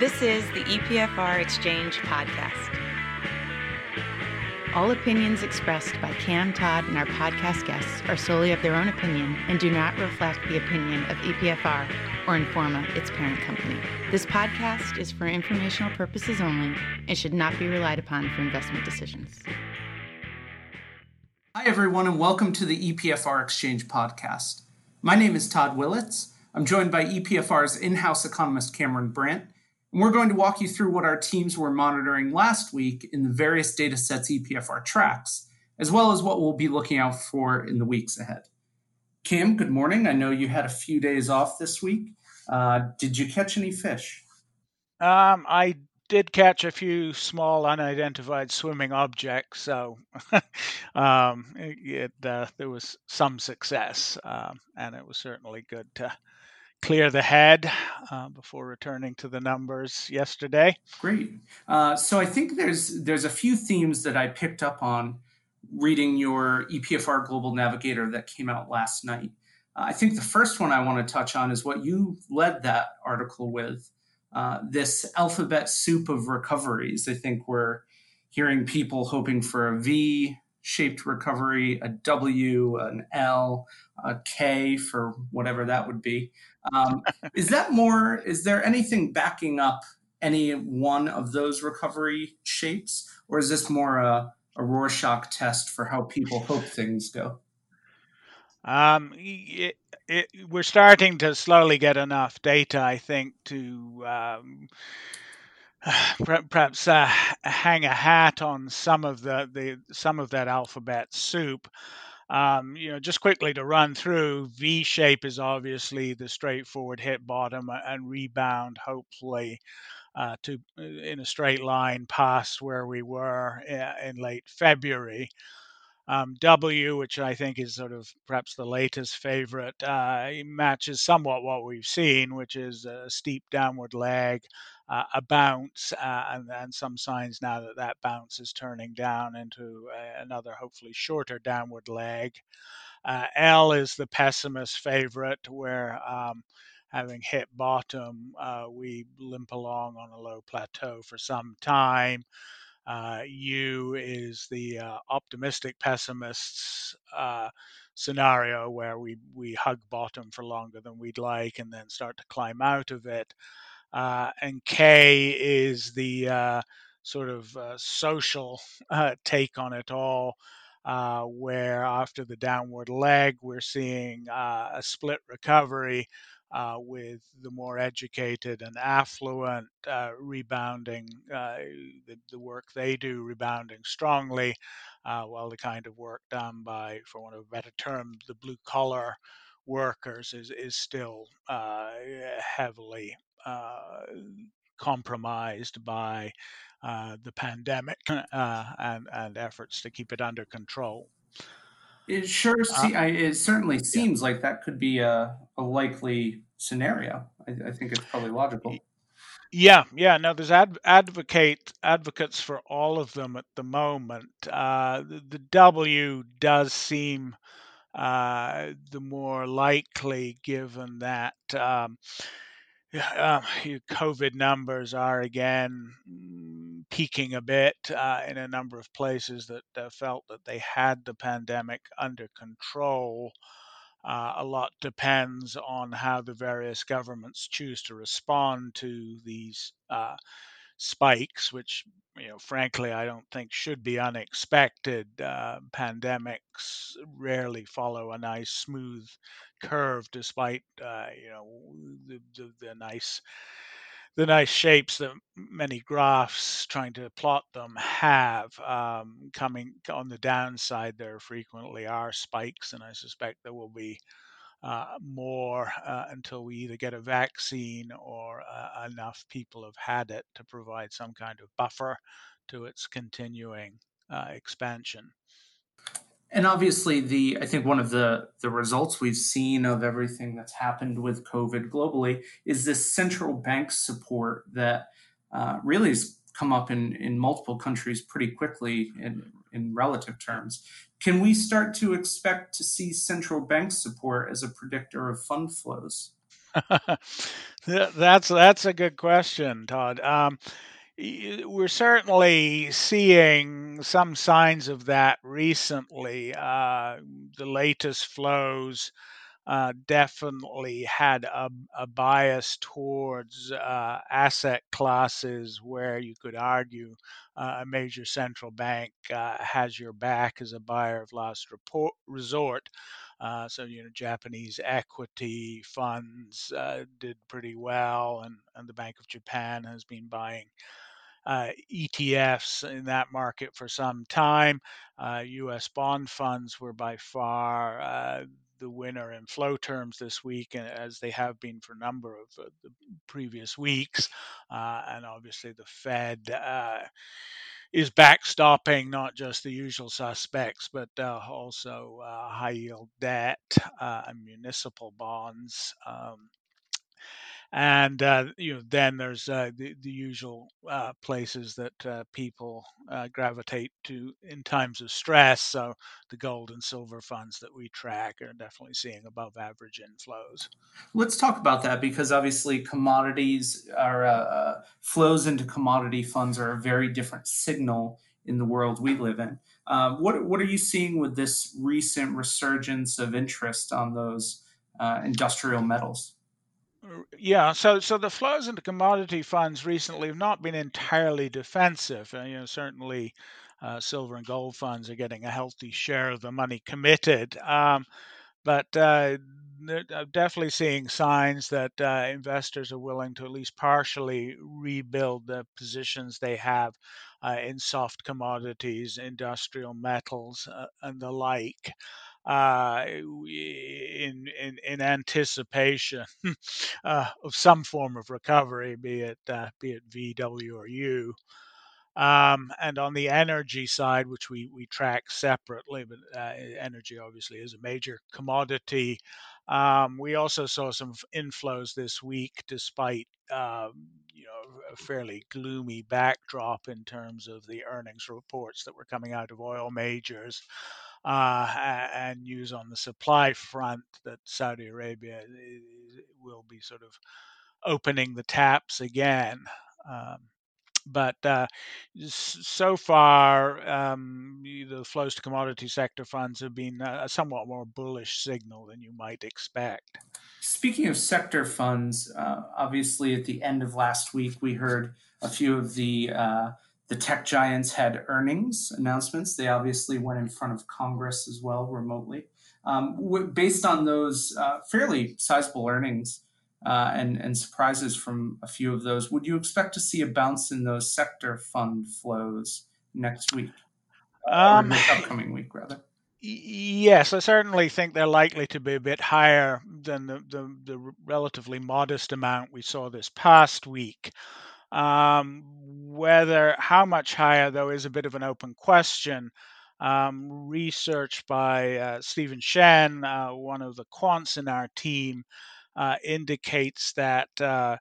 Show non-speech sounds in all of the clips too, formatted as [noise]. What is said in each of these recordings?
This is the EPFR Exchange Podcast. All opinions expressed by Cam Todd and our podcast guests are solely of their own opinion and do not reflect the opinion of EPFR or Informa, its parent company. This podcast is for informational purposes only and should not be relied upon for investment decisions. Hi, everyone, and welcome to the EPFR Exchange podcast. My name is Todd Willits. I'm joined by EPFR's in house economist Cameron Brandt, and we're going to walk you through what our teams were monitoring last week in the various data sets EPFR tracks, as well as what we'll be looking out for in the weeks ahead. Cam, good morning. I know you had a few days off this week. Uh, did you catch any fish? Um, I did catch a few small unidentified swimming objects, so [laughs] um, it, uh, there was some success, um, and it was certainly good to clear the head uh, before returning to the numbers yesterday. Great. Uh, so I think there's there's a few themes that I picked up on reading your EPFR Global Navigator that came out last night. Uh, I think the first one I want to touch on is what you led that article with. Uh, this alphabet soup of recoveries. I think we're hearing people hoping for a V shaped recovery, a W, an L, a K for whatever that would be. Um, [laughs] is that more? Is there anything backing up any one of those recovery shapes, or is this more a, a Rorschach test for how people hope things go? Um, it, it, we're starting to slowly get enough data, I think, to um, [sighs] perhaps uh, hang a hat on some of the, the some of that alphabet soup. Um, you know, just quickly to run through, V shape is obviously the straightforward hit bottom and rebound, hopefully, uh, to uh, in a straight line past where we were uh, in late February. Um, w, which I think is sort of perhaps the latest favorite, uh, matches somewhat what we've seen, which is a steep downward leg, uh, a bounce, uh, and, and some signs now that that bounce is turning down into another, hopefully shorter downward leg. Uh, L is the pessimist favorite, where um, having hit bottom, uh, we limp along on a low plateau for some time. Uh, U is the uh, optimistic pessimists uh, scenario where we we hug bottom for longer than we'd like and then start to climb out of it. Uh, and K is the uh, sort of social take on it all. where after the downward leg, we're seeing a split recovery, uh, with the more educated and affluent uh, rebounding, uh, the, the, work they do rebounding strongly, uh, while the kind of work done by, for want of a better term, the blue collar workers is, is still uh, heavily compromised by the pandemic and, and efforts to keep it under control. It sure, uh, see, I, it certainly seems yeah. like that could be a, a likely scenario. I, I, think it's probably logical. Yeah, yeah. No, there's ad, advocate advocates for all of them at the moment. Uh, the, the, W does seem uh, the more likely, given that um, uh, COVID numbers are again peaking a bit uh, in a number of places that uh, felt that they had the pandemic under control. Uh, a lot depends on how the various governments choose to respond to these uh, spikes, which, you know, frankly, I don't think should be unexpected. Uh, pandemics rarely follow a nice smooth curve, despite, uh, you know, the, the, the nice the nice shapes that many graphs trying to plot them have. Um, coming on the downside, there frequently are spikes, and I suspect there will be uh, more uh, until we either get a vaccine or uh, enough people have had it to provide some kind of buffer to its continuing uh, expansion and obviously the i think one of the the results we've seen of everything that's happened with covid globally is this central bank support that uh, really has come up in in multiple countries pretty quickly in in relative terms can we start to expect to see central bank support as a predictor of fund flows [laughs] that's that's a good question, Todd. Um, we're certainly seeing some signs of that recently. Uh, the latest flows uh, definitely had a, a bias towards uh, asset classes where you could argue uh, a major central bank uh, has your back as a buyer of last report, resort. Uh, so you know, Japanese equity funds uh, did pretty well, and, and the Bank of Japan has been buying uh, ETFs in that market for some time. Uh, U.S. bond funds were by far uh, the winner in flow terms this week, as they have been for a number of uh, the previous weeks. Uh, and obviously, the Fed uh, is backstopping not just the usual suspects, but uh, also uh, high yield debt uh, and municipal bonds. Um, and uh, you know then there's uh, the, the usual uh, places that uh, people uh, gravitate to in times of stress. So the gold and silver funds that we track are definitely seeing above average inflows. Let's talk about that because obviously commodities are uh, flows into commodity funds are a very different signal in the world we live in. What, what are you seeing with this recent resurgence of interest on those industrial metals yeah, so so the flows into commodity funds recently have not been entirely defensive. Uh, you know, certainly uh, silver and gold funds are getting a healthy share of the money committed, um, but uh, I'm definitely seeing signs that uh, investors are willing to at least partially rebuild the positions they have uh, in soft commodities, industrial metals, uh, and the like uh, in, in, in anticipation [laughs] uh, of some form of recovery, be it uh, be it VW or U. Um, and on the energy side, which we, we track separately, but uh, energy obviously is a major commodity. Um, we also saw some inflows this week, despite um, you know a fairly gloomy backdrop in terms of the earnings reports that were coming out of oil majors uh, and news on the supply front that Saudi Arabia will be sort of opening the taps again. Um, but uh, so far, um, the flows to commodity sector funds have been a somewhat more bullish signal than you might expect. Speaking of sector funds, uh, obviously at the end of last week, we heard a few of the uh, the tech giants had earnings announcements. They obviously went in front of Congress as well remotely. Um, w- based on those uh, fairly sizable earnings uh, and, and surprises from a few of those, would you expect to see a bounce in those sector fund flows next week? Um, or upcoming week, rather? Yes, I certainly think they're likely to be a bit higher than the, the, the relatively modest amount we saw this past week. Um, whether how much higher, though, is a bit of an open question. Um, research by uh, Stephen Shen, uh, one of the quants in our team, uh, indicates that uh,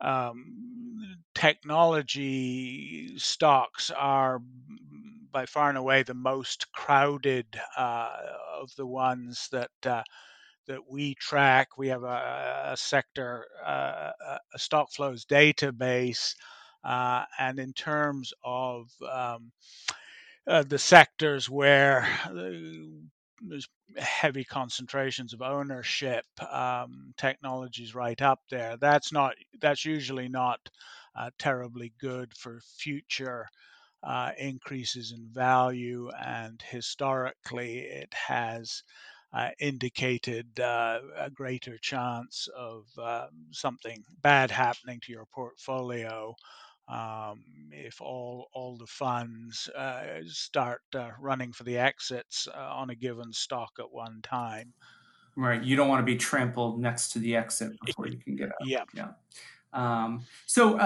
um, technology stocks are by far and away the most crowded uh, of the ones that uh, that we track. We have a, a sector, uh, a stock flows database, uh, and in terms of um, uh, the sectors where [sighs] there's heavy concentrations of ownership, um, technologies right up there. That's not. That's usually not uh, terribly good for future. Uh, increases in value, and historically, it has uh, indicated uh, a greater chance of uh, something bad happening to your portfolio um, if all all the funds uh, start uh, running for the exits uh, on a given stock at one time. Right, you don't want to be trampled next to the exit before you can get out. Yeah, yeah. Um, so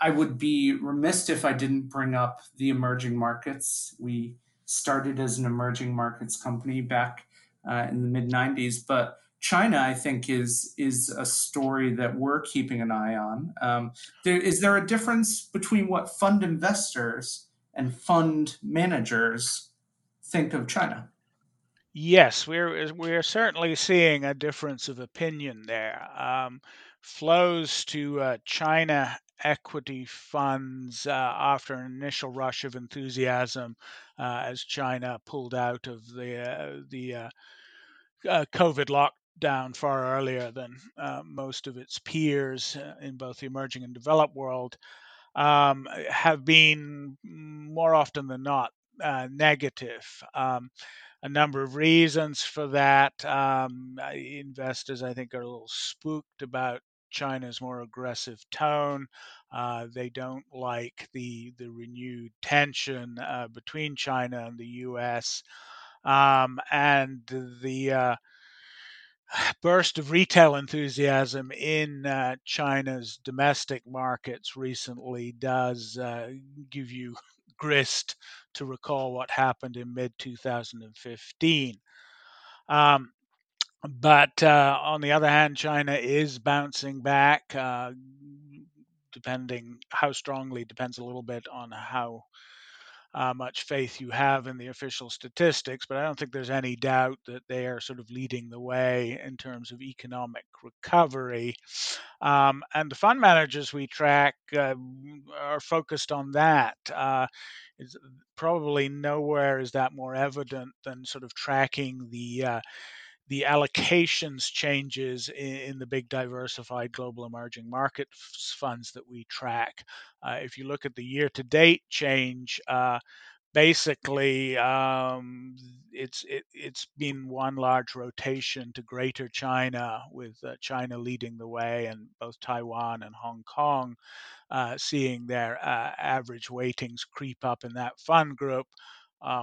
I would be remiss if I didn't bring up the emerging markets. We started as an emerging markets company back uh, in the mid 90s. But China, I think, is is a story that we're keeping an eye on. Um, there, is there a difference between what fund investors and fund managers think of China? Yes, we're we're certainly seeing a difference of opinion there. Um, flows to uh, China equity funds uh, after an initial rush of enthusiasm uh, as China pulled out of the uh, the uh, uh, COVID lockdown far earlier than most of its peers in both the emerging and developed world. Um, have been more often than not negative. Um, a number of reasons for that. Um, investors, I think, are a little spooked about China's more aggressive tone. Uh, they don't like the the renewed tension uh, between China and the U.S. Um, and the uh, [sighs] burst of retail enthusiasm in uh, China's domestic markets recently does uh, give you [laughs] grist to recall what happened in mid 2015. Um, but uh, on the other hand, China is bouncing back, uh, depending how strongly, depends a little bit on how uh, much faith you have in the official statistics, but I don't think there's any doubt that they are sort of leading the way in terms of economic recovery. Um, and the fund managers we track uh, are focused on that. Uh, probably nowhere is that more evident than sort of tracking the uh, the allocations changes in, in, the big diversified global emerging markets funds that we track. Uh, if you look at the year to date change, uh, basically um, it's it, has been one large rotation to Greater China, with uh, China leading the way, and both Taiwan and Hong Kong uh, seeing their uh, average weightings creep up in that fund group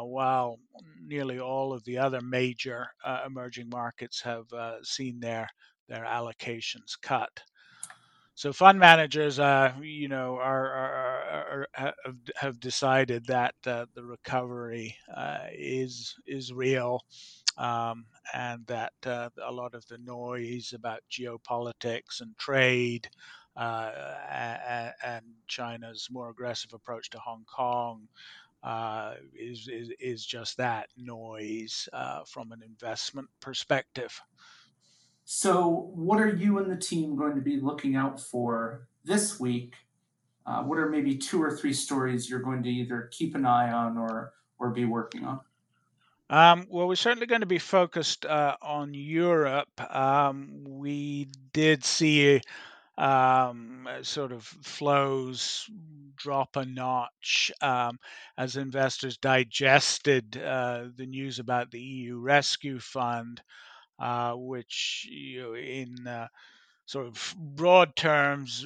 while nearly all of the other major uh, emerging markets have uh, seen their their allocations cut. So fund managers, uh, you know, are, are, are, have decided that uh, the recovery uh, is is real, um, and that a lot of the noise about geopolitics and trade and China's more aggressive approach to Hong Kong uh, is, is, is just that noise uh, from an investment perspective. So, what are you and the team going to be looking out for this week? Uh, what are maybe two or three stories you're going to either keep an eye on or or be working on? Um, well, we're certainly going to be focused uh, on Europe. Um, we did see um, sort of flows drop a notch um, as investors digested uh, the news about the EU Rescue Fund, uh, which you know, in uh, sort of broad terms,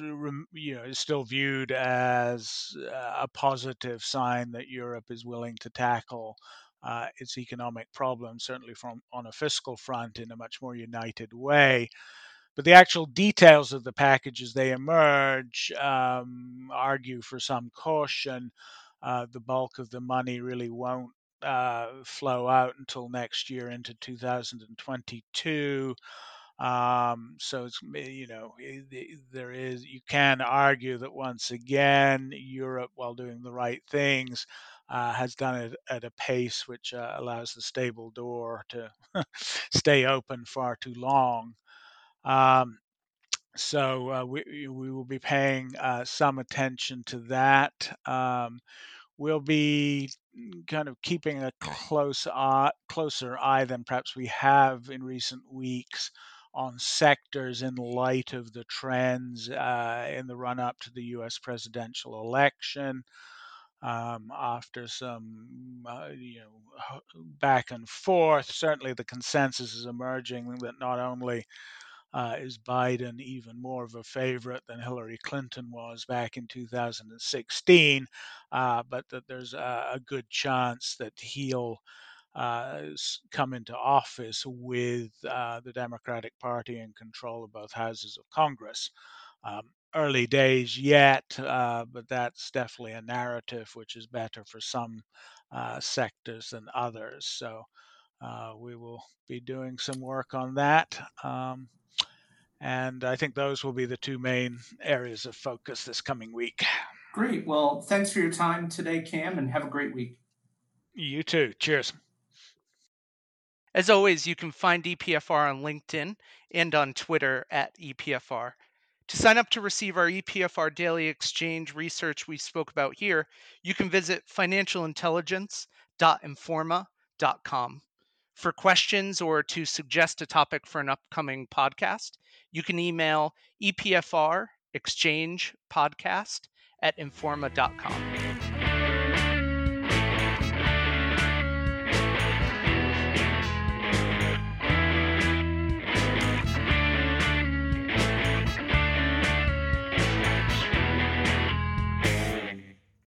you know, is still viewed as a positive sign that Europe is willing to tackle. Uh, its economic problems, certainly from on a fiscal front, in a much more united way. But the actual details of the package as they emerge um, argue for some caution. Uh, the bulk of the money really won't uh, flow out until next year into 2022. Um, so it's you know there is you can argue that once again Europe, while doing the right things, uh, has done it at a pace which uh, allows the stable door to [laughs] stay open far too long. Um, so uh, we we will be paying uh, some attention to that. Um, we'll be kind of keeping a close eye, closer eye than perhaps we have in recent weeks on sectors in light of the trends uh, in the run up to the U.S. presidential election. Um, after some, uh, you know, back and forth, certainly the consensus is emerging that not only uh, is Biden even more of a favorite than Hillary Clinton was back in 2016, uh, but that there's a, a, good chance that he'll uh, come into office with uh, the Democratic Party in control of both houses of Congress. Um, early days yet, uh, but that's definitely a narrative which is better for some uh, sectors than others. So uh, we will be doing some work on that. Um, and I think those will be the two main areas of focus this coming week. Great. Well, thanks for your time today, Cam, and have a great week. You too. Cheers. As always, you can find EPFR on LinkedIn and on Twitter at EPFR. To sign up to receive our EPFR daily exchange research we spoke about here, you can visit financialintelligence.informa.com. For questions or to suggest a topic for an upcoming podcast, you can email EPFR exchange podcast at informa.com.